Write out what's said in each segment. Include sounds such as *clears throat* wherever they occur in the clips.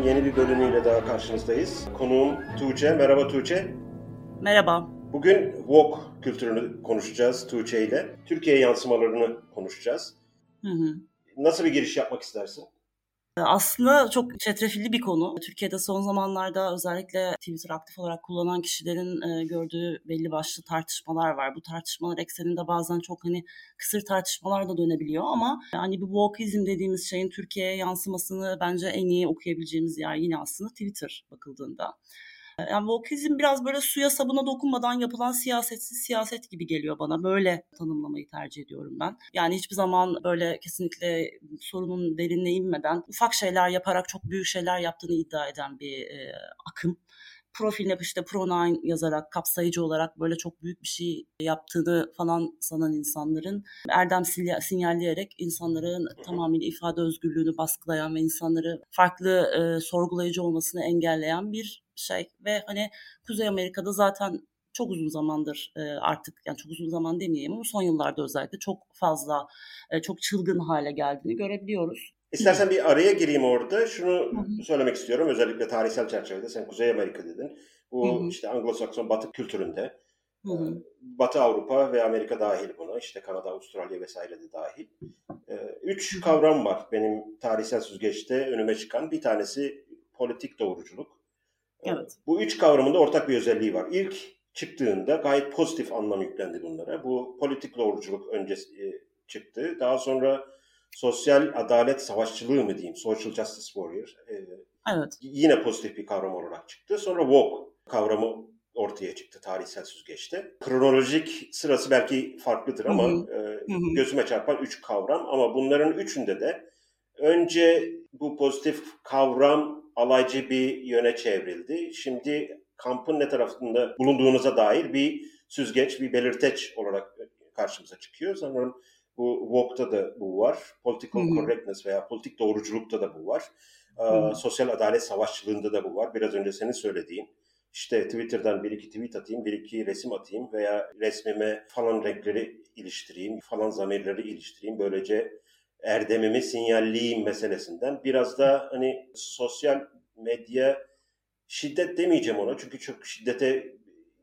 Podcast'in yeni bir bölümüyle daha karşınızdayız. Konuğum Tuğçe. Merhaba Tuğçe. Merhaba. Bugün Wok kültürünü konuşacağız Tuğçe ile. Türkiye yansımalarını konuşacağız. Hı hı. Nasıl bir giriş yapmak istersin? Aslında çok çetrefilli bir konu. Türkiye'de son zamanlarda özellikle Twitter aktif olarak kullanan kişilerin e, gördüğü belli başlı tartışmalar var. Bu tartışmalar ekseninde bazen çok hani kısır tartışmalar da dönebiliyor ama hani bu wokeizm dediğimiz şeyin Türkiye'ye yansımasını bence en iyi okuyabileceğimiz yer yine aslında Twitter bakıldığında. Yani vokizm biraz böyle suya sabuna dokunmadan yapılan siyasetsiz siyaset gibi geliyor bana. Böyle tanımlamayı tercih ediyorum ben. Yani hiçbir zaman böyle kesinlikle sorunun derinine inmeden ufak şeyler yaparak çok büyük şeyler yaptığını iddia eden bir e, akım profiline işte pronoun yazarak kapsayıcı olarak böyle çok büyük bir şey yaptığını falan sanan insanların erdem sinyalleyerek insanların tamamıyla ifade özgürlüğünü baskılayan ve insanları farklı e, sorgulayıcı olmasını engelleyen bir şey ve hani Kuzey Amerika'da zaten çok uzun zamandır e, artık yani çok uzun zaman demeyeyim ama son yıllarda özellikle çok fazla e, çok çılgın hale geldiğini görebiliyoruz. İstersen bir araya gireyim orada. Şunu Hı-hı. söylemek istiyorum. Özellikle tarihsel çerçevede. Sen Kuzey Amerika dedin. Bu Hı-hı. işte Anglo-Sakson Batı kültüründe. Hı-hı. Batı Avrupa ve Amerika dahil buna. İşte Kanada, Avustralya vesaire de dahil. Üç kavram var benim tarihsel süzgeçte önüme çıkan. Bir tanesi politik doğruculuk. Evet. Bu üç kavramın da ortak bir özelliği var. İlk çıktığında gayet pozitif anlam yüklendi bunlara. Bu politik doğruculuk önce çıktı. Daha sonra sosyal adalet savaşçılığı mı diyeyim, social justice warrior. E, evet. Yine pozitif bir kavram olarak çıktı. Sonra woke kavramı ortaya çıktı tarihsel süzgeçte. Kronolojik sırası belki farklıdır ama hı hı. E, gözüme çarpan üç kavram ama bunların üçünde de önce bu pozitif kavram alaycı bir yöne çevrildi. Şimdi kampın ne tarafında bulunduğunuza dair bir süzgeç, bir belirteç olarak karşımıza çıkıyor. Sanırım bu woke'da da bu var. Political correctness veya politik doğruculukta da bu var. Ee, sosyal adalet savaşçılığında da bu var. Biraz önce senin söylediğin. İşte Twitter'dan bir iki tweet atayım, bir iki resim atayım veya resmime falan renkleri iliştireyim, falan zamirleri iliştireyim. Böylece erdemimi sinyalleyeyim meselesinden. Biraz da hani sosyal medya şiddet demeyeceğim ona çünkü çok şiddete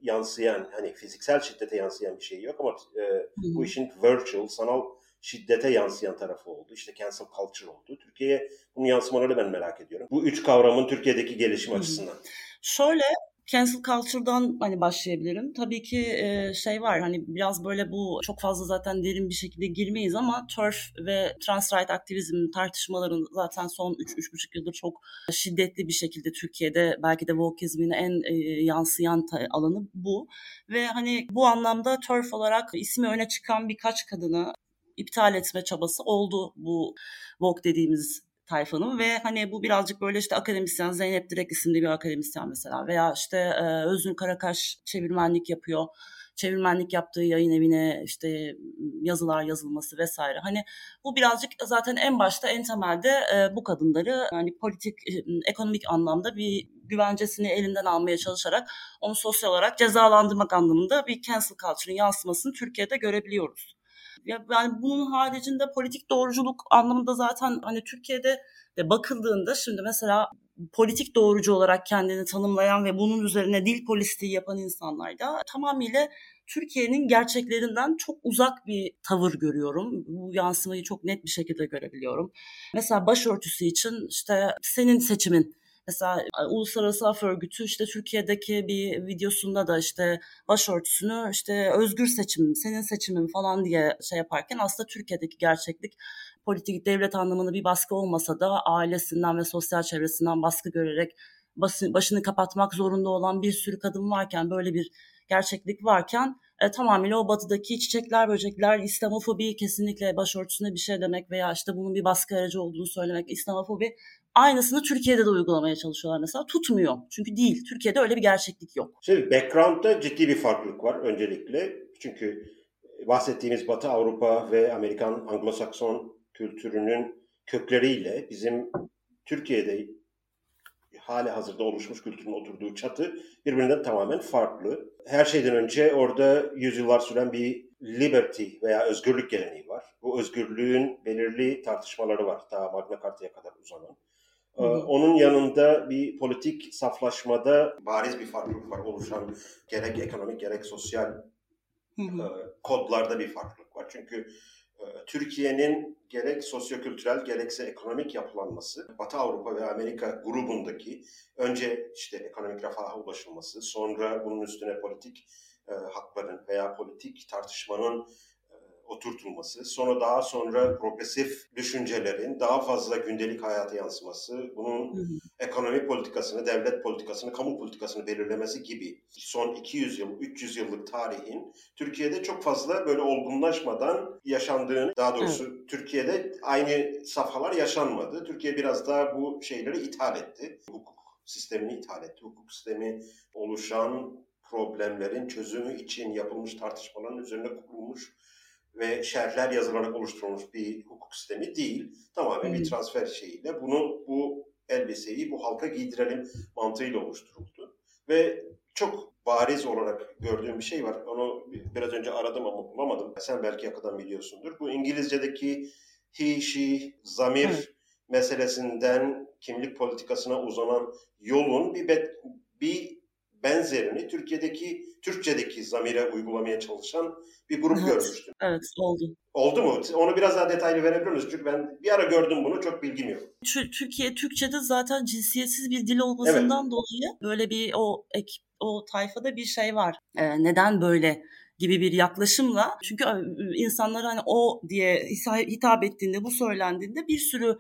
yansıyan hani fiziksel şiddete yansıyan bir şey yok ama e, bu işin virtual sanal şiddete yansıyan tarafı oldu. İşte cancel culture oldu. Türkiye'ye bunun yansımaları ben merak ediyorum. Bu üç kavramın Türkiye'deki gelişim açısından. Şöyle cancel culture'dan hani başlayabilirim. Tabii ki e, şey var hani biraz böyle bu çok fazla zaten derin bir şekilde girmeyiz ama TERF ve trans right aktivizm tartışmaların zaten son 3-3,5 yıldır çok şiddetli bir şekilde Türkiye'de belki de wokeizmin en e, yansıyan alanı bu. Ve hani bu anlamda TERF olarak ismi öne çıkan birkaç kadını iptal etme çabası oldu bu woke dediğimiz tayfanın ve hani bu birazcık böyle işte akademisyen Zeynep Direk isimli bir akademisyen mesela veya işte e, Özgür Karakaş çevirmenlik yapıyor. Çevirmenlik yaptığı yayın evine işte yazılar yazılması vesaire. Hani bu birazcık zaten en başta en temelde e, bu kadınları hani politik e, ekonomik anlamda bir güvencesini elinden almaya çalışarak onu sosyal olarak cezalandırmak anlamında bir cancel culture'ın yansımasını Türkiye'de görebiliyoruz. Yani bunun haricinde politik doğruculuk anlamında zaten hani Türkiye'de de bakıldığında şimdi mesela politik doğrucu olarak kendini tanımlayan ve bunun üzerine dil politiği yapan insanlar da tamamıyla Türkiye'nin gerçeklerinden çok uzak bir tavır görüyorum. Bu yansımayı çok net bir şekilde görebiliyorum. Mesela başörtüsü için işte senin seçimin Mesela Uluslararası Af Örgütü işte Türkiye'deki bir videosunda da işte başörtüsünü işte özgür seçim, senin seçimin falan diye şey yaparken aslında Türkiye'deki gerçeklik politik devlet anlamında bir baskı olmasa da ailesinden ve sosyal çevresinden baskı görerek başını kapatmak zorunda olan bir sürü kadın varken böyle bir gerçeklik varken e, tamamıyla o batıdaki çiçekler, böcekler, İslamofobi kesinlikle başörtüsüne bir şey demek veya işte bunun bir baskı aracı olduğunu söylemek, İslamofobi aynısını Türkiye'de de uygulamaya çalışıyorlar mesela. Tutmuyor. Çünkü değil. Türkiye'de öyle bir gerçeklik yok. Şimdi background'da ciddi bir farklılık var öncelikle. Çünkü bahsettiğimiz Batı Avrupa ve Amerikan Anglo-Sakson kültürünün kökleriyle bizim Türkiye'de hali hazırda oluşmuş kültürün oturduğu çatı birbirinden tamamen farklı. Her şeyden önce orada yüzyıllar süren bir liberty veya özgürlük geleneği var. Bu özgürlüğün belirli tartışmaları var. Daha Magna Carta'ya kadar uzanan. Hı hı. Onun yanında bir politik saflaşmada bariz bir farklılık var oluşan gerek ekonomik gerek sosyal hı hı. kodlarda bir farklılık var. Çünkü Türkiye'nin gerek sosyokültürel gerekse ekonomik yapılanması Batı Avrupa ve Amerika grubundaki önce işte ekonomik refaha ulaşılması, sonra bunun üstüne politik e, hakların veya politik tartışmanın oturtulması, sonra daha sonra progresif düşüncelerin daha fazla gündelik hayata yansıması, bunun hı hı. ekonomi politikasını, devlet politikasını, kamu politikasını belirlemesi gibi son 200 yıl, 300 yıllık tarihin Türkiye'de çok fazla böyle olgunlaşmadan yaşandığını, daha doğrusu hı. Türkiye'de aynı safhalar yaşanmadı. Türkiye biraz daha bu şeyleri ithal etti. Hukuk sistemini ithal etti. Hukuk sistemi oluşan problemlerin çözümü için yapılmış tartışmaların üzerine kurulmuş ve şerhler yazılarak oluşturulmuş bir hukuk sistemi değil. Tamamen bir transfer şeyiyle bunu bu elbiseyi bu halka giydirelim mantığıyla oluşturuldu. Ve çok bariz olarak gördüğüm bir şey var. Onu biraz önce aradım ama bulamadım. Sen belki yakından biliyorsundur. Bu İngilizce'deki he, she, zamir evet. meselesinden kimlik politikasına uzanan yolun bir, bet, bir benzerini Türkiye'deki Türkçedeki zamire uygulamaya çalışan bir grup evet, görmüştüm. Evet oldu. Oldu mu? Onu biraz daha detaylı verebilir misiniz? Çünkü ben bir ara gördüm bunu çok bilgim yok. Türkiye Türkçe'de zaten cinsiyetsiz bir dil olmasından evet. dolayı böyle bir o ek, o tayfada bir şey var. Ee, neden böyle gibi bir yaklaşımla çünkü insanlara hani o diye hitap ettiğinde bu söylendiğinde bir sürü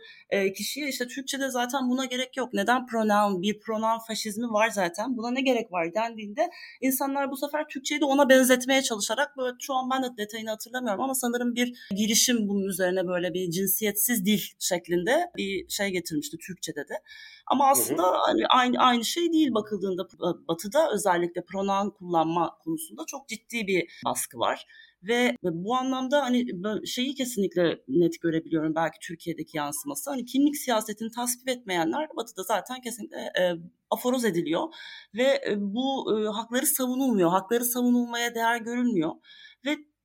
kişiye işte Türkçe'de zaten buna gerek yok. Neden pronoun bir pronoun faşizmi var zaten buna ne gerek var dendiğinde insanlar bu sefer Türkçeyi de ona benzetmeye çalışarak böyle şu an ben de detayını hatırlamıyorum ama sanırım bir girişim bunun üzerine böyle bir cinsiyetsiz dil şeklinde bir şey getirmişti Türkçe'de de. Ama aslında hı hı. Hani aynı aynı şey değil bakıldığında Batı'da özellikle pronoun kullanma konusunda çok ciddi bir baskı var. Ve bu anlamda hani şeyi kesinlikle net görebiliyorum belki Türkiye'deki yansıması. Hani kimlik siyasetini tasvip etmeyenler Batı'da zaten kesinlikle e, aforoz ediliyor ve e, bu e, hakları savunulmuyor. Hakları savunulmaya değer görülmüyor.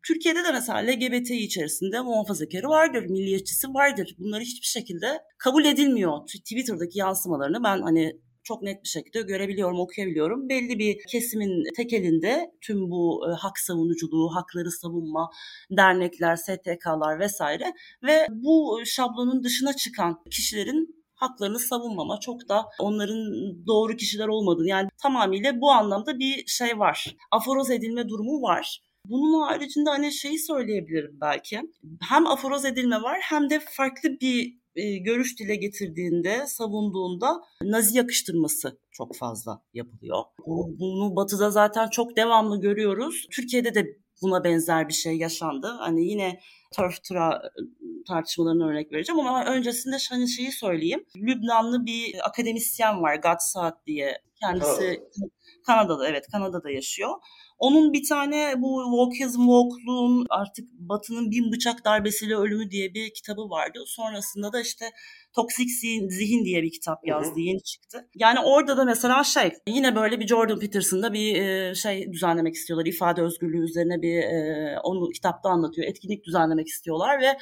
Türkiye'de de mesela LGBTİ içerisinde muhafazakarı vardır, milliyetçisi vardır. Bunları hiçbir şekilde kabul edilmiyor. Twitter'daki yansımalarını ben hani çok net bir şekilde görebiliyorum, okuyabiliyorum. Belli bir kesimin tek elinde tüm bu e, hak savunuculuğu, hakları savunma, dernekler, STK'lar vesaire ve bu şablonun dışına çıkan kişilerin haklarını savunmama çok da onların doğru kişiler olmadığını yani tamamıyla bu anlamda bir şey var. Aforoz edilme durumu var. Bunun haricinde hani şeyi söyleyebilirim belki. Hem aforoz edilme var hem de farklı bir e, görüş dile getirdiğinde, savunduğunda nazi yakıştırması çok fazla yapılıyor. Bunu batıda zaten çok devamlı görüyoruz. Türkiye'de de buna benzer bir şey yaşandı. Hani yine turf tura tartışmalarına örnek vereceğim ama öncesinde hani şeyi söyleyeyim. Lübnanlı bir akademisyen var Gatsat diye. Kendisi Kanada'da evet Kanada'da yaşıyor. Onun bir tane bu Wokeism Woke'luğun artık Batı'nın bin bıçak darbesiyle ölümü diye bir kitabı vardı. Sonrasında da işte Toksik Zihin diye bir kitap yazdı. Hı hı. Yeni çıktı. Yani orada da mesela şey yine böyle bir Jordan Peterson'da bir şey düzenlemek istiyorlar. İfade özgürlüğü üzerine bir onu kitapta anlatıyor. Etkinlik düzenlemek istiyorlar ve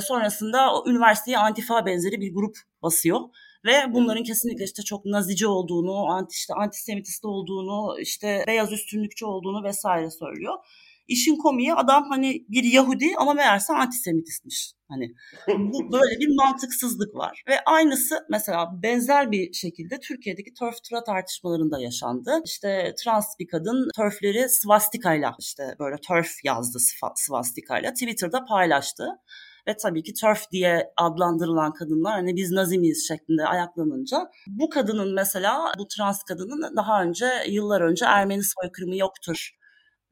sonrasında o üniversiteye antifa benzeri bir grup basıyor ve bunların kesinlikle işte çok nazici olduğunu, anti işte antisemitist olduğunu, işte beyaz üstünlükçü olduğunu vesaire söylüyor. İşin komiği adam hani bir Yahudi ama meğerse antisemitistmiş. Hani bu *laughs* böyle bir mantıksızlık var. Ve aynısı mesela benzer bir şekilde Türkiye'deki törf tura tartışmalarında yaşandı. İşte trans bir kadın törfleri svastikayla işte böyle törf yazdı svastikayla Twitter'da paylaştı ve tabii ki TERF diye adlandırılan kadınlar hani biz Nazi miyiz şeklinde ayaklanınca bu kadının mesela bu trans kadının daha önce yıllar önce Ermeni soykırımı yoktur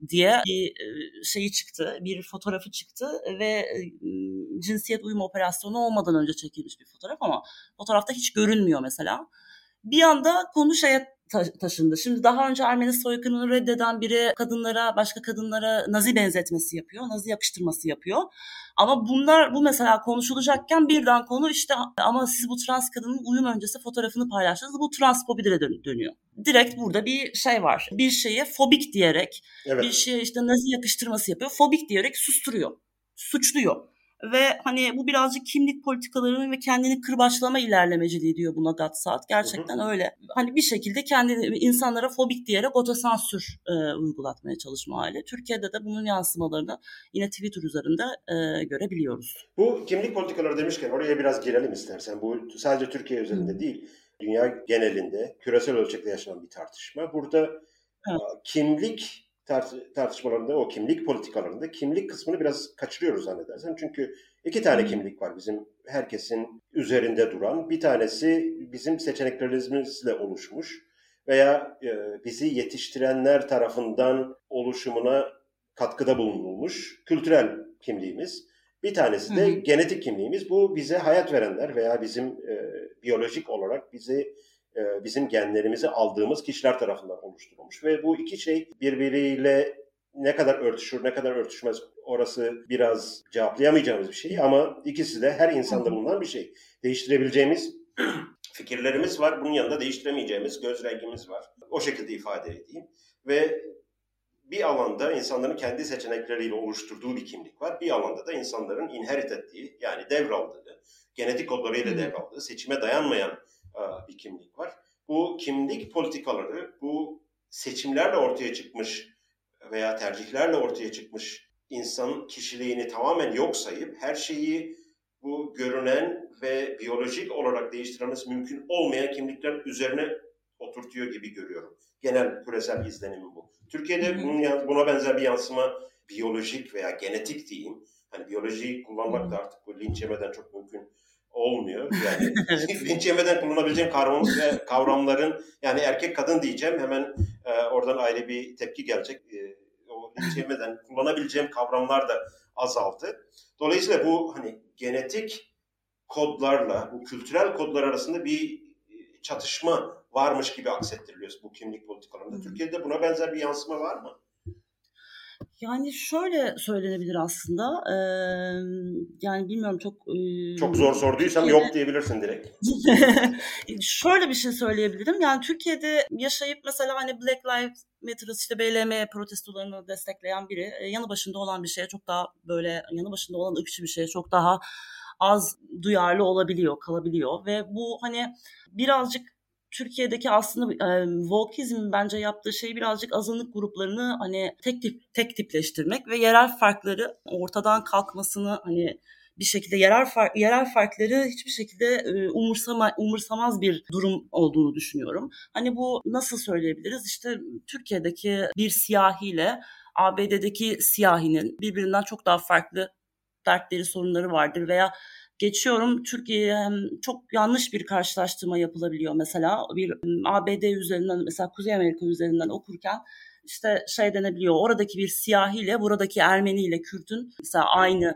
diye bir şeyi çıktı, bir fotoğrafı çıktı ve cinsiyet uyum operasyonu olmadan önce çekilmiş bir fotoğraf ama fotoğrafta hiç görünmüyor mesela. Bir anda konu şeye taşındı. Şimdi daha önce Ermeni soykırımını reddeden biri kadınlara, başka kadınlara Nazi benzetmesi yapıyor, Nazi yakıştırması yapıyor. Ama bunlar bu mesela konuşulacakken birden konu işte ama siz bu trans kadının uyum öncesi fotoğrafını paylaştınız. Bu transfobidire dönüyor. Direkt burada bir şey var. Bir şeye fobik diyerek, evet. bir şeye işte Nazi yakıştırması yapıyor. Fobik diyerek susturuyor, suçluyor. Ve hani bu birazcık kimlik politikalarının ve kendini kırbaçlama ilerlemeciliği diyor buna Gatsat. Gerçekten hı hı. öyle. Hani bir şekilde kendini insanlara fobik diyerek otosansür e, uygulatmaya çalışma hali. Türkiye'de de bunun yansımalarını yine Twitter üzerinde e, görebiliyoruz. Bu kimlik politikaları demişken oraya biraz girelim istersen. Bu sadece Türkiye üzerinde hı. değil, dünya genelinde küresel ölçekte yaşanan bir tartışma. Burada evet. kimlik tartışmalarında, o kimlik politikalarında kimlik kısmını biraz kaçırıyoruz zannedersen. Çünkü iki tane kimlik var bizim herkesin üzerinde duran. Bir tanesi bizim seçeneklerimizle oluşmuş veya e, bizi yetiştirenler tarafından oluşumuna katkıda bulunulmuş kültürel kimliğimiz. Bir tanesi de hı hı. genetik kimliğimiz. Bu bize hayat verenler veya bizim e, biyolojik olarak bizi e, bizim genlerimizi aldığımız kişiler tarafından oluşturulmuş. Ve bu iki şey birbiriyle ne kadar örtüşür, ne kadar örtüşmez orası biraz cevaplayamayacağımız bir şey ama ikisi de her insanda bulunan bir şey. Değiştirebileceğimiz *clears throat* fikirlerimiz var. Bunun yanında değiştiremeyeceğimiz göz rengimiz var. O şekilde ifade edeyim. Ve bir alanda insanların kendi seçenekleriyle oluşturduğu bir kimlik var. Bir alanda da insanların inherit ettiği yani devraldığı, genetik kodlarıyla devraldığı, seçime dayanmayan bir kimlik var. Bu kimlik politikaları, bu seçimlerle ortaya çıkmış veya tercihlerle ortaya çıkmış insan kişiliğini tamamen yok sayıp her şeyi bu görünen ve biyolojik olarak değiştirmesi mümkün olmayan kimlikler üzerine oturtuyor gibi görüyorum. Genel küresel izlenimi bu. Türkiye'de bunun, buna benzer bir yansıma biyolojik veya genetik diyeyim. Hani biyolojiyi kullanmak da artık bu linç yemeden çok mümkün olmuyor. *laughs* Yani linç yemeden kullanabileceğim kavram ve kavramların yani erkek kadın diyeceğim hemen e, oradan ayrı bir tepki gelecek. E, o linç yemeden kullanabileceğim kavramlar da azaldı. Dolayısıyla bu hani genetik kodlarla bu kültürel kodlar arasında bir çatışma varmış gibi aksettiriliyor bu kimlik politikalarında. Türkiye'de buna benzer bir yansıma var mı? Yani şöyle söylenebilir aslında. Ee, yani bilmiyorum çok... E, çok zor sorduysam Türkiye'de... yok diyebilirsin direkt. *laughs* şöyle bir şey söyleyebilirim. Yani Türkiye'de yaşayıp mesela hani Black Lives Matter işte BLM protestolarını destekleyen biri yanı başında olan bir şeye çok daha böyle yanı başında olan ırkçı bir şeye çok daha az duyarlı olabiliyor, kalabiliyor ve bu hani birazcık Türkiye'deki aslında e, Volkizm bence yaptığı şey birazcık azınlık gruplarını hani tek tip tek tipleştirmek ve yerel farkları ortadan kalkmasını hani bir şekilde yerel fark, yerel farkları hiçbir şekilde e, umursama, umursamaz bir durum olduğunu düşünüyorum. Hani bu nasıl söyleyebiliriz? İşte Türkiye'deki bir siyahiyle ABD'deki siyahinin birbirinden çok daha farklı dertleri, sorunları vardır veya geçiyorum. Türkiye'ye çok yanlış bir karşılaştırma yapılabiliyor mesela. Bir ABD üzerinden mesela Kuzey Amerika üzerinden okurken işte şey denebiliyor. Oradaki bir siyahiyle buradaki Ermeni ile Kürt'ün mesela aynı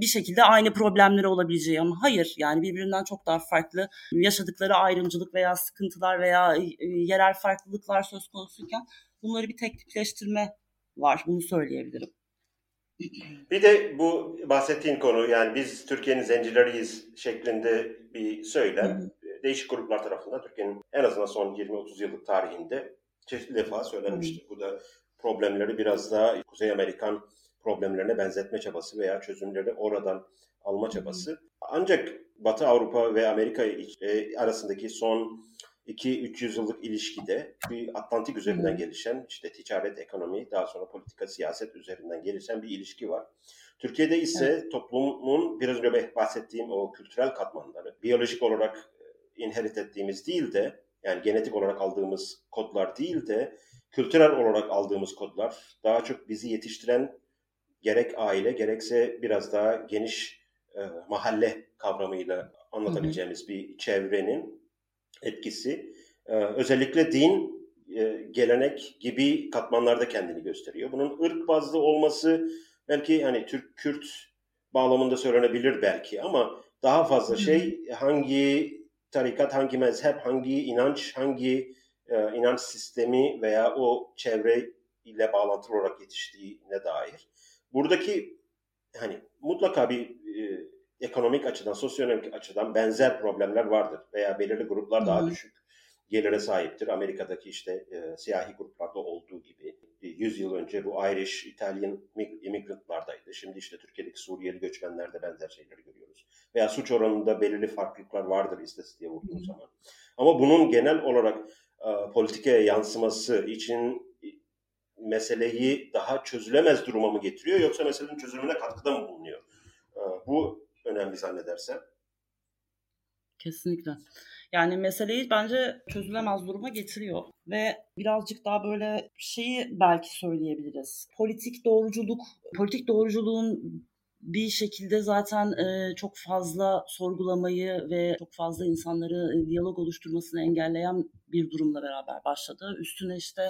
bir şekilde aynı problemleri olabileceği ama hayır yani birbirinden çok daha farklı yaşadıkları ayrımcılık veya sıkıntılar veya yerel farklılıklar söz konusuyken bunları bir tek tipleştirme var bunu söyleyebilirim. Bir de bu bahsettiğin konu yani biz Türkiye'nin zencileriyiz şeklinde bir söylem değişik gruplar tarafından Türkiye'nin en azından son 20-30 yıllık tarihinde çeşitli defa söylenmiştir. Bu da problemleri biraz daha Kuzey Amerikan problemlerine benzetme çabası veya çözümleri oradan alma çabası. Ancak Batı Avrupa ve Amerika e, arasındaki son 2-300 yıllık ilişkide bir Atlantik üzerinden gelişen işte ticaret, ekonomi, daha sonra politika, siyaset üzerinden gelişen bir ilişki var. Türkiye'de ise evet. toplumun biraz önce bahsettiğim o kültürel katmanları biyolojik olarak e, inherit ettiğimiz değil de yani genetik olarak aldığımız kodlar değil de kültürel olarak aldığımız kodlar daha çok bizi yetiştiren gerek aile gerekse biraz daha geniş e, mahalle kavramıyla anlatabileceğimiz hı hı. bir çevrenin etkisi e, özellikle din, e, gelenek gibi katmanlarda kendini gösteriyor. Bunun ırk bazlı olması belki hani Türk-Kürt bağlamında söylenebilir belki ama daha fazla şey hangi tarikat, hangi mezhep, hangi inanç, hangi e, inanç sistemi veya o çevre ile bağlantılı olarak yetiştiğine dair. Buradaki hani mutlaka bir e, ekonomik açıdan, sosyoekonomik açıdan benzer problemler vardır veya belirli gruplar daha düşük gelire sahiptir. Amerika'daki işte e, siyahi gruplarda olduğu gibi 100 yıl önce bu Irish, Italian immigrantlardaydı. Şimdi işte Türkiye'deki Suriyeli göçmenlerde benzer şeyleri görüyoruz. Veya suç oranında belirli farklılıklar vardır istatistiğe vurduğun zaman. Ama bunun genel olarak e, politikaya yansıması için meseleyi daha çözülemez duruma mı getiriyor yoksa meselenin çözümüne katkıda mı bulunuyor? E, bu önemli zannedersem. Kesinlikle. Yani meseleyi bence çözülemez duruma getiriyor ve birazcık daha böyle şeyi belki söyleyebiliriz. Politik doğruculuk, politik doğruculuğun bir şekilde zaten e, çok fazla sorgulamayı ve çok fazla insanları e, diyalog oluşturmasını engelleyen bir durumla beraber başladı. Üstüne işte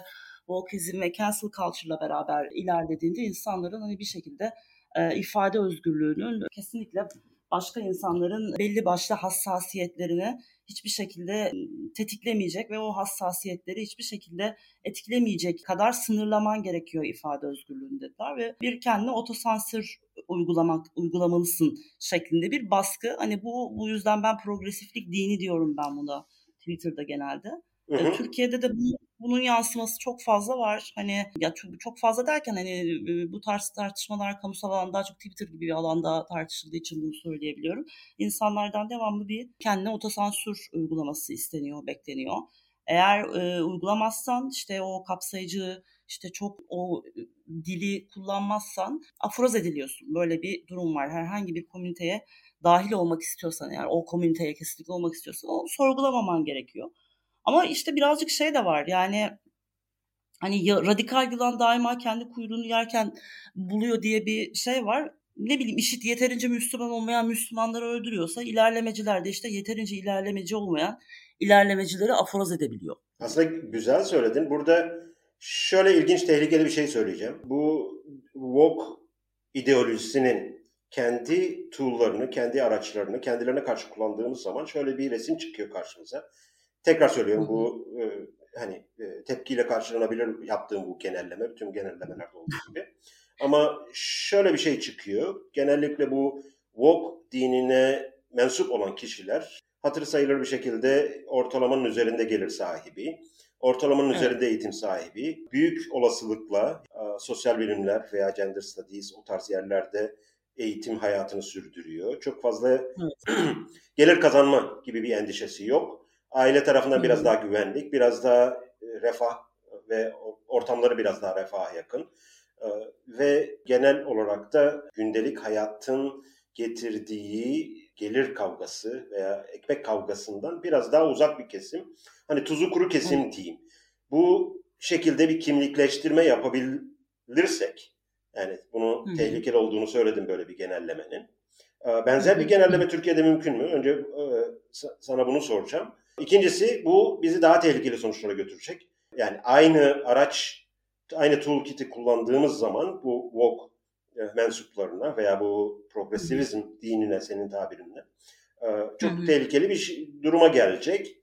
wokeizm ve cancel culture'la beraber ilerlediğinde insanların hani bir şekilde e, ifade özgürlüğünün kesinlikle başka insanların belli başlı hassasiyetlerini hiçbir şekilde tetiklemeyecek ve o hassasiyetleri hiçbir şekilde etkilemeyecek kadar sınırlaman gerekiyor ifade özgürlüğünde dediler ve bir kendine otosansür uygulamak uygulamalısın şeklinde bir baskı. Hani bu bu yüzden ben progresiflik dini diyorum ben buna Twitter'da genelde. Hı hı. Türkiye'de de bu bunun yansıması çok fazla var. Hani ya çok, fazla derken hani bu tarz tartışmalar kamusal alanda daha çok Twitter gibi bir alanda tartışıldığı için bunu söyleyebiliyorum. İnsanlardan devamlı bir kendine otosansür uygulaması isteniyor, bekleniyor. Eğer e, uygulamazsan işte o kapsayıcı işte çok o dili kullanmazsan afroz ediliyorsun. Böyle bir durum var. Herhangi bir komüniteye dahil olmak istiyorsan eğer o komüniteye kesinlikle olmak istiyorsan onu sorgulamaman gerekiyor. Ama işte birazcık şey de var yani hani radikal yılan daima kendi kuyruğunu yerken buluyor diye bir şey var. Ne bileyim işit yeterince Müslüman olmayan Müslümanları öldürüyorsa ilerlemeciler de işte yeterince ilerlemeci olmayan ilerlemecileri aforoz edebiliyor. Aslında güzel söyledin. Burada şöyle ilginç tehlikeli bir şey söyleyeceğim. Bu woke ideolojisinin kendi tool'larını, kendi araçlarını kendilerine karşı kullandığımız zaman şöyle bir resim çıkıyor karşımıza. Tekrar söylüyorum bu e, hani e, tepkiyle karşılanabilir yaptığım bu genelleme, bütün genellemelerde olduğu gibi. Ama şöyle bir şey çıkıyor. Genellikle bu woke dinine mensup olan kişiler hatır sayılır bir şekilde ortalamanın üzerinde gelir sahibi, ortalamanın evet. üzerinde eğitim sahibi, büyük olasılıkla e, sosyal bilimler veya gender studies o tarz yerlerde eğitim hayatını sürdürüyor. Çok fazla evet. *clears throat* gelir kazanma gibi bir endişesi yok aile tarafından biraz daha güvenlik, biraz daha e, refah ve ortamları biraz daha refaha yakın. E, ve genel olarak da gündelik hayatın getirdiği gelir kavgası veya ekmek kavgasından biraz daha uzak bir kesim. Hani tuzu kuru kesim diyeyim. Bu şekilde bir kimlikleştirme yapabilirsek, yani bunu tehlikeli olduğunu söyledim böyle bir genellemenin. E, benzer bir genelleme Türkiye'de mümkün mü? Önce sana bunu soracağım. İkincisi bu bizi daha tehlikeli sonuçlara götürecek. Yani aynı araç, aynı toolkit'i kullandığımız zaman bu woke e, mensuplarına veya bu progresivizm dinine senin tabirinle e, çok hı hı. tehlikeli bir şey, duruma gelecek.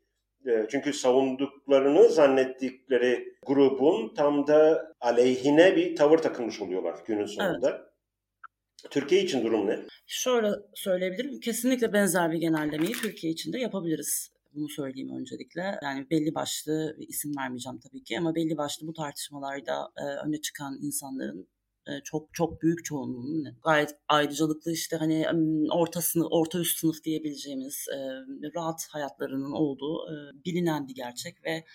E, çünkü savunduklarını zannettikleri grubun tam da aleyhine bir tavır takılmış oluyorlar günün sonunda. Evet. Türkiye için durum ne? Şöyle söyleyebilirim. Kesinlikle benzer bir genellemeyi Türkiye için de yapabiliriz. Bunu söyleyeyim öncelikle. Yani belli başlı isim vermeyeceğim tabii ki ama belli başlı bu tartışmalarda e, öne çıkan insanların çok çok büyük çoğunluğunun gayet ayrıcalıklı işte hani orta sınıf, orta üst sınıf diyebileceğimiz rahat hayatlarının olduğu bilinen bir gerçek ve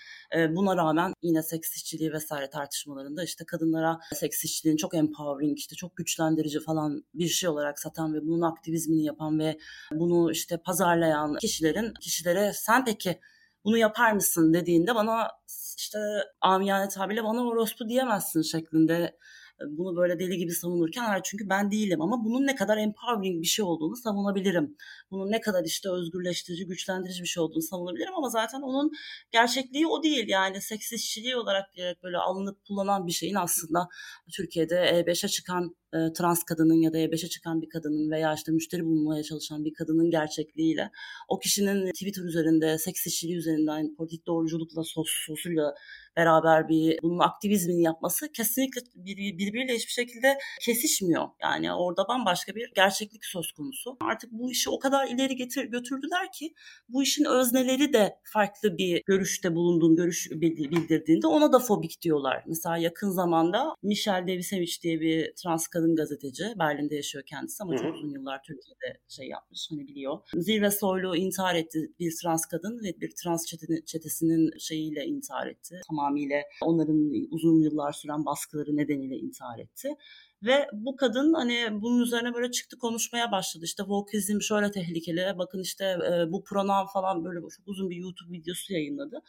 buna rağmen yine seks işçiliği vesaire tartışmalarında işte kadınlara seks işçiliğini çok empowering işte çok güçlendirici falan bir şey olarak satan ve bunun aktivizmini yapan ve bunu işte pazarlayan kişilerin kişilere sen peki bunu yapar mısın? dediğinde bana işte amiyane tabirle bana orospu diyemezsin şeklinde bunu böyle deli gibi savunurken hayır çünkü ben değilim ama bunun ne kadar empowering bir şey olduğunu savunabilirim. Bunun ne kadar işte özgürleştirici, güçlendirici bir şey olduğunu savunabilirim ama zaten onun gerçekliği o değil. Yani seks işçiliği olarak diyerek böyle alınıp kullanan bir şeyin aslında Türkiye'de E5'e çıkan e, trans kadının ya da E5'e çıkan bir kadının veya işte müşteri bulmaya çalışan bir kadının gerçekliğiyle o kişinin Twitter üzerinde seks işçiliği üzerinden politik doğruculukla sos, sosuyla beraber bir bunun aktivizmini yapması kesinlikle birbiriyle hiçbir şekilde kesişmiyor. Yani orada bambaşka bir gerçeklik söz konusu. Artık bu işi o kadar ileri getir götürdüler ki bu işin özneleri de farklı bir görüşte bulunduğunu görüş bildirdiğinde ona da fobik diyorlar. Mesela yakın zamanda Michelle Davisevich diye bir trans kadın gazeteci. Berlin'de yaşıyor kendisi ama çok uzun yıllar Türkiye'de şey yapmış hani biliyor. Zirve Soylu intihar etti bir trans kadın ve bir trans çetesinin şeyiyle intihar etti. Tamamıyla onların uzun yıllar süren baskıları nedeniyle intihar etti. Ve bu kadın hani bunun üzerine böyle çıktı konuşmaya başladı. İşte Volkizm şöyle tehlikeli. Bakın işte e, bu pronoun falan böyle çok uzun bir YouTube videosu yayınladı.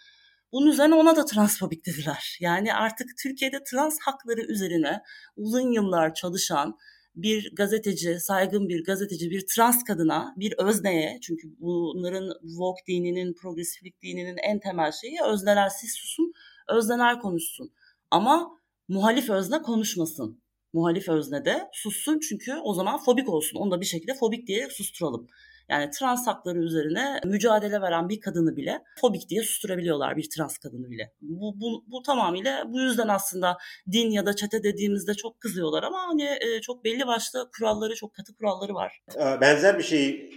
Bunun üzerine ona da transfobik dediler. Yani artık Türkiye'de trans hakları üzerine uzun yıllar çalışan bir gazeteci, saygın bir gazeteci, bir trans kadına, bir özneye çünkü bunların Vogue dininin, progresiflik dininin en temel şeyi özneler siz susun, özneler konuşsun. Ama muhalif özne konuşmasın. Muhalif özne de sussun çünkü o zaman fobik olsun. Onu da bir şekilde fobik diye susturalım. Yani trans hakları üzerine mücadele veren bir kadını bile fobik diye susturabiliyorlar bir trans kadını bile. Bu, bu, bu tamamıyla bu yüzden aslında din ya da çete dediğimizde çok kızıyorlar ama hani e, çok belli başlı kuralları, çok katı kuralları var. Benzer bir şey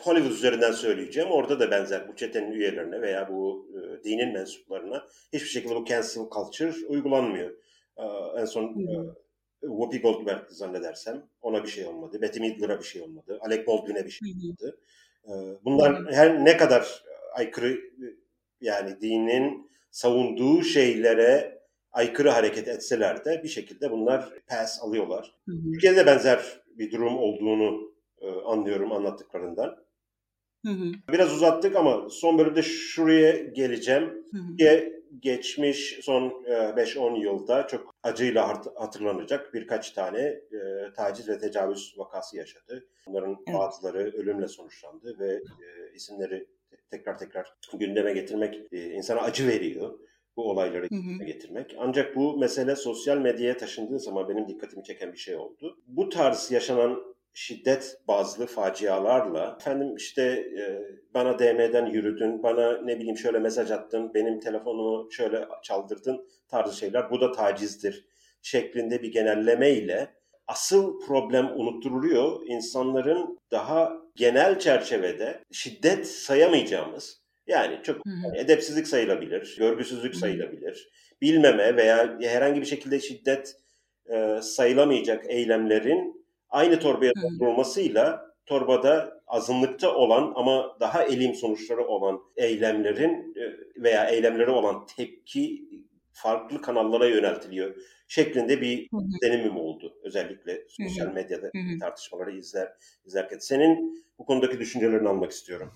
Hollywood üzerinden söyleyeceğim. Orada da benzer bu çetenin üyelerine veya bu e, dinin mensuplarına hiçbir şekilde bu cancel culture uygulanmıyor. E, en son e, Whoopi Goldberg zannedersem ona bir şey olmadı. Betty Midler'a bir şey olmadı. Alec Baldwin'e bir şey olmadı. Ee, bunlar her ne kadar aykırı yani dinin savunduğu şeylere aykırı hareket etseler de bir şekilde bunlar pass alıyorlar. Türkiye'de benzer bir durum olduğunu e, anlıyorum anlattıklarından. Hı hı. Biraz uzattık ama son bölümde şuraya geleceğim. Hı hı geçmiş son 5-10 e, yılda çok acıyla hatırlanacak birkaç tane e, taciz ve tecavüz vakası yaşadı. Bunların evet. bazıları ölümle sonuçlandı ve e, isimleri tekrar tekrar gündeme getirmek insana acı veriyor bu olayları hı hı. getirmek. Ancak bu mesele sosyal medyaya taşındığı zaman benim dikkatimi çeken bir şey oldu. Bu tarz yaşanan şiddet bazlı facialarla efendim işte e, bana DM'den yürüdün, bana ne bileyim şöyle mesaj attın, benim telefonumu şöyle çaldırdın tarzı şeyler. Bu da tacizdir şeklinde bir genelleme ile asıl problem unutturuluyor. İnsanların daha genel çerçevede şiddet sayamayacağımız yani çok yani edepsizlik sayılabilir, görgüsüzlük sayılabilir, bilmeme veya herhangi bir şekilde şiddet e, sayılamayacak eylemlerin aynı torbaya doldurulmasıyla torbada azınlıkta olan ama daha elim sonuçları olan eylemlerin e, veya eylemleri olan tepki farklı kanallara yöneltiliyor şeklinde bir deneyimim oldu. Özellikle sosyal medyada tartışmaları izler izlerken. Senin bu konudaki düşüncelerini almak istiyorum.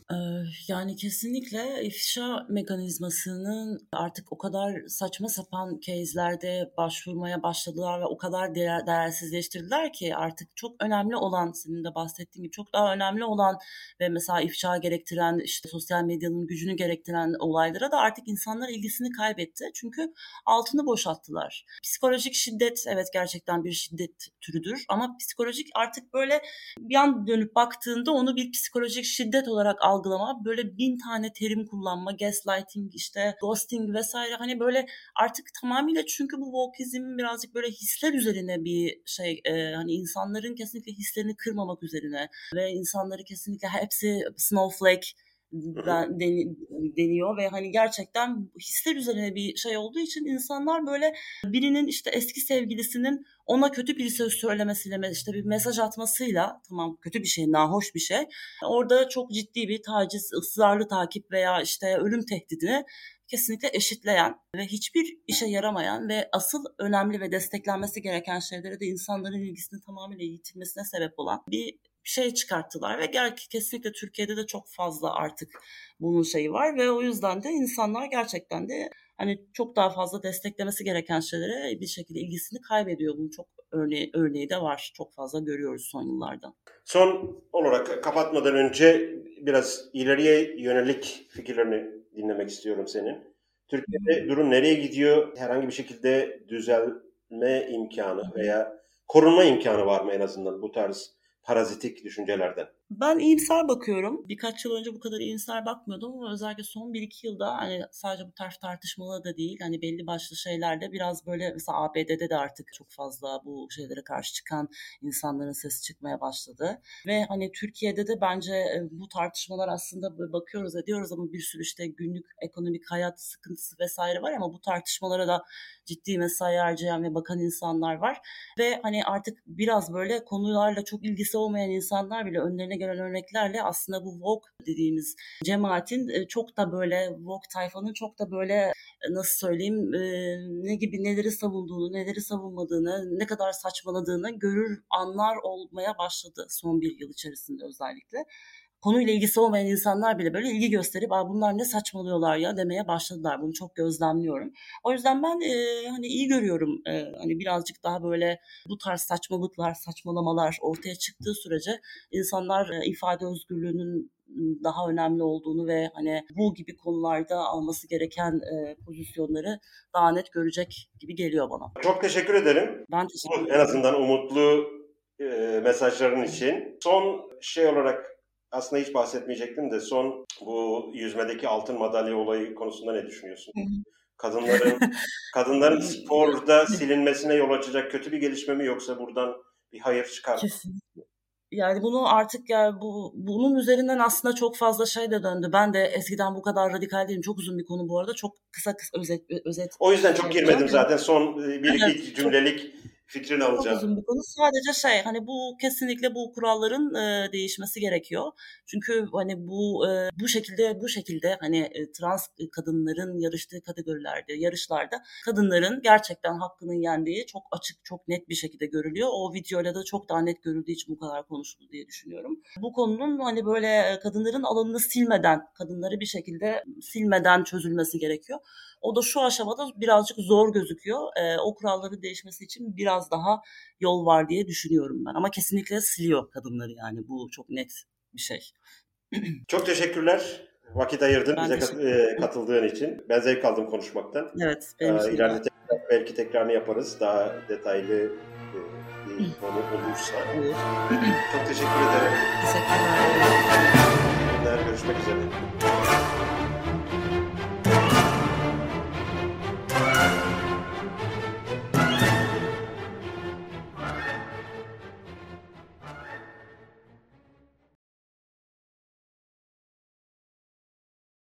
Yani kesinlikle ifşa mekanizmasının artık o kadar saçma sapan case'lerde başvurmaya başladılar ve o kadar değer, değersizleştirdiler ki artık çok önemli olan senin de bahsettiğin gibi çok daha önemli olan ve mesela ifşa gerektiren işte sosyal medyanın gücünü gerektiren olaylara da artık insanlar ilgisini kaybetti. Çünkü altını boşalttılar. Psikolojik şiddet evet gerçekten bir şiddet türüdür. Ama psikolojik artık böyle bir an dönüp baktığında onu bir psikolojik şiddet olarak algılama, böyle bin tane terim kullanma, gaslighting işte ghosting vesaire hani böyle artık tamamıyla çünkü bu wokeizm birazcık böyle hisler üzerine bir şey e, hani insanların kesinlikle hislerini kırmamak üzerine ve insanları kesinlikle hepsi snowflake deniyor ve hani gerçekten hisler üzerine bir şey olduğu için insanlar böyle birinin işte eski sevgilisinin ona kötü bir söz söylemesiyle işte bir mesaj atmasıyla tamam kötü bir şey, nahoş bir şey. Orada çok ciddi bir taciz, ısrarlı takip veya işte ölüm tehdidini kesinlikle eşitleyen ve hiçbir işe yaramayan ve asıl önemli ve desteklenmesi gereken şeylere de insanların ilgisini tamamıyla yitirmesine sebep olan bir şey çıkarttılar ve gel kesinlikle Türkiye'de de çok fazla artık bunun şeyi var ve o yüzden de insanlar gerçekten de hani çok daha fazla desteklemesi gereken şeylere bir şekilde ilgisini kaybediyor. Bunun çok örneği, örneği de var. Çok fazla görüyoruz son yıllarda. Son olarak kapatmadan önce biraz ileriye yönelik fikirlerini dinlemek istiyorum senin. Türkiye'de hmm. durum nereye gidiyor? Herhangi bir şekilde düzelme imkanı veya korunma imkanı var mı en azından bu tarz parazitik düşüncelerden? Ben iyimser bakıyorum. Birkaç yıl önce bu kadar iyimser bakmıyordum ama özellikle son 1-2 yılda hani sadece bu tarz tartışmalı da değil hani belli başlı şeylerde biraz böyle mesela ABD'de de artık çok fazla bu şeylere karşı çıkan insanların sesi çıkmaya başladı. Ve hani Türkiye'de de bence e, bu tartışmalar aslında bakıyoruz ediyoruz ama bir sürü işte günlük ekonomik hayat sıkıntısı vesaire var ama bu tartışmalara da ciddi mesai harcayan ve bakan insanlar var. Ve hani artık biraz böyle konularla çok ilgisi olmayan insanlar bile önlerine gelen örneklerle aslında bu Vogue dediğimiz cemaatin e, çok da böyle Vogue tayfanın çok da böyle e, nasıl söyleyeyim e, ne gibi neleri savunduğunu, neleri savunmadığını, ne kadar saçmaladığını görür anlar olmaya başladı son bir yıl içerisinde özellikle konuyla ilgisi olmayan insanlar bile böyle ilgi gösterip Aa, bunlar ne saçmalıyorlar ya demeye başladılar. Bunu çok gözlemliyorum. O yüzden ben e, hani iyi görüyorum. E, hani birazcık daha böyle bu tarz saçmalıklar, saçmalamalar ortaya çıktığı sürece insanlar e, ifade özgürlüğünün daha önemli olduğunu ve hani bu gibi konularda alması gereken e, pozisyonları daha net görecek gibi geliyor bana. Çok teşekkür ederim. Ben teşekkür ederim. En azından umutlu e, mesajların için. Son şey olarak aslında hiç bahsetmeyecektim de son bu yüzmedeki altın madalya olayı konusunda ne düşünüyorsun? Kadınların *laughs* kadınların sporda silinmesine yol açacak kötü bir gelişme mi yoksa buradan bir hayır çıkar mı? Kesinlikle. Yani bunu artık ya bu bunun üzerinden aslında çok fazla şey de döndü. Ben de eskiden bu kadar radikal değilim. Çok uzun bir konu bu arada. Çok kısa kısa özet özet. O yüzden çok girmedim zaten. Son bir iki cümlelik fikrini alacağım. Çok uzun bir konu. Sadece şey hani bu kesinlikle bu kuralların e, değişmesi gerekiyor. Çünkü hani bu e, bu şekilde bu şekilde hani e, trans kadınların yarıştığı kategorilerde, yarışlarda kadınların gerçekten hakkının yendiği çok açık, çok net bir şekilde görülüyor. O videoyla da çok daha net görüldüğü için bu kadar konuşuldu diye düşünüyorum. Bu konunun hani böyle kadınların alanını silmeden, kadınları bir şekilde silmeden çözülmesi gerekiyor. O da şu aşamada birazcık zor gözüküyor. E, o kuralların değişmesi için biraz daha yol var diye düşünüyorum ben. Ama kesinlikle siliyor kadınları yani bu çok net bir şey. *clears throat* Çok teşekkürler. Vakit ayırdın ben bize kat, e, katıldığın için. Ben zevk aldım konuşmaktan. Evet. Benim ee, ileride tekrar, belki tekrarını yaparız. Daha detaylı e, bir konu olursa. Olur. Çok teşekkür ederim. Teşekkürler. Görüşmek üzere. Bye.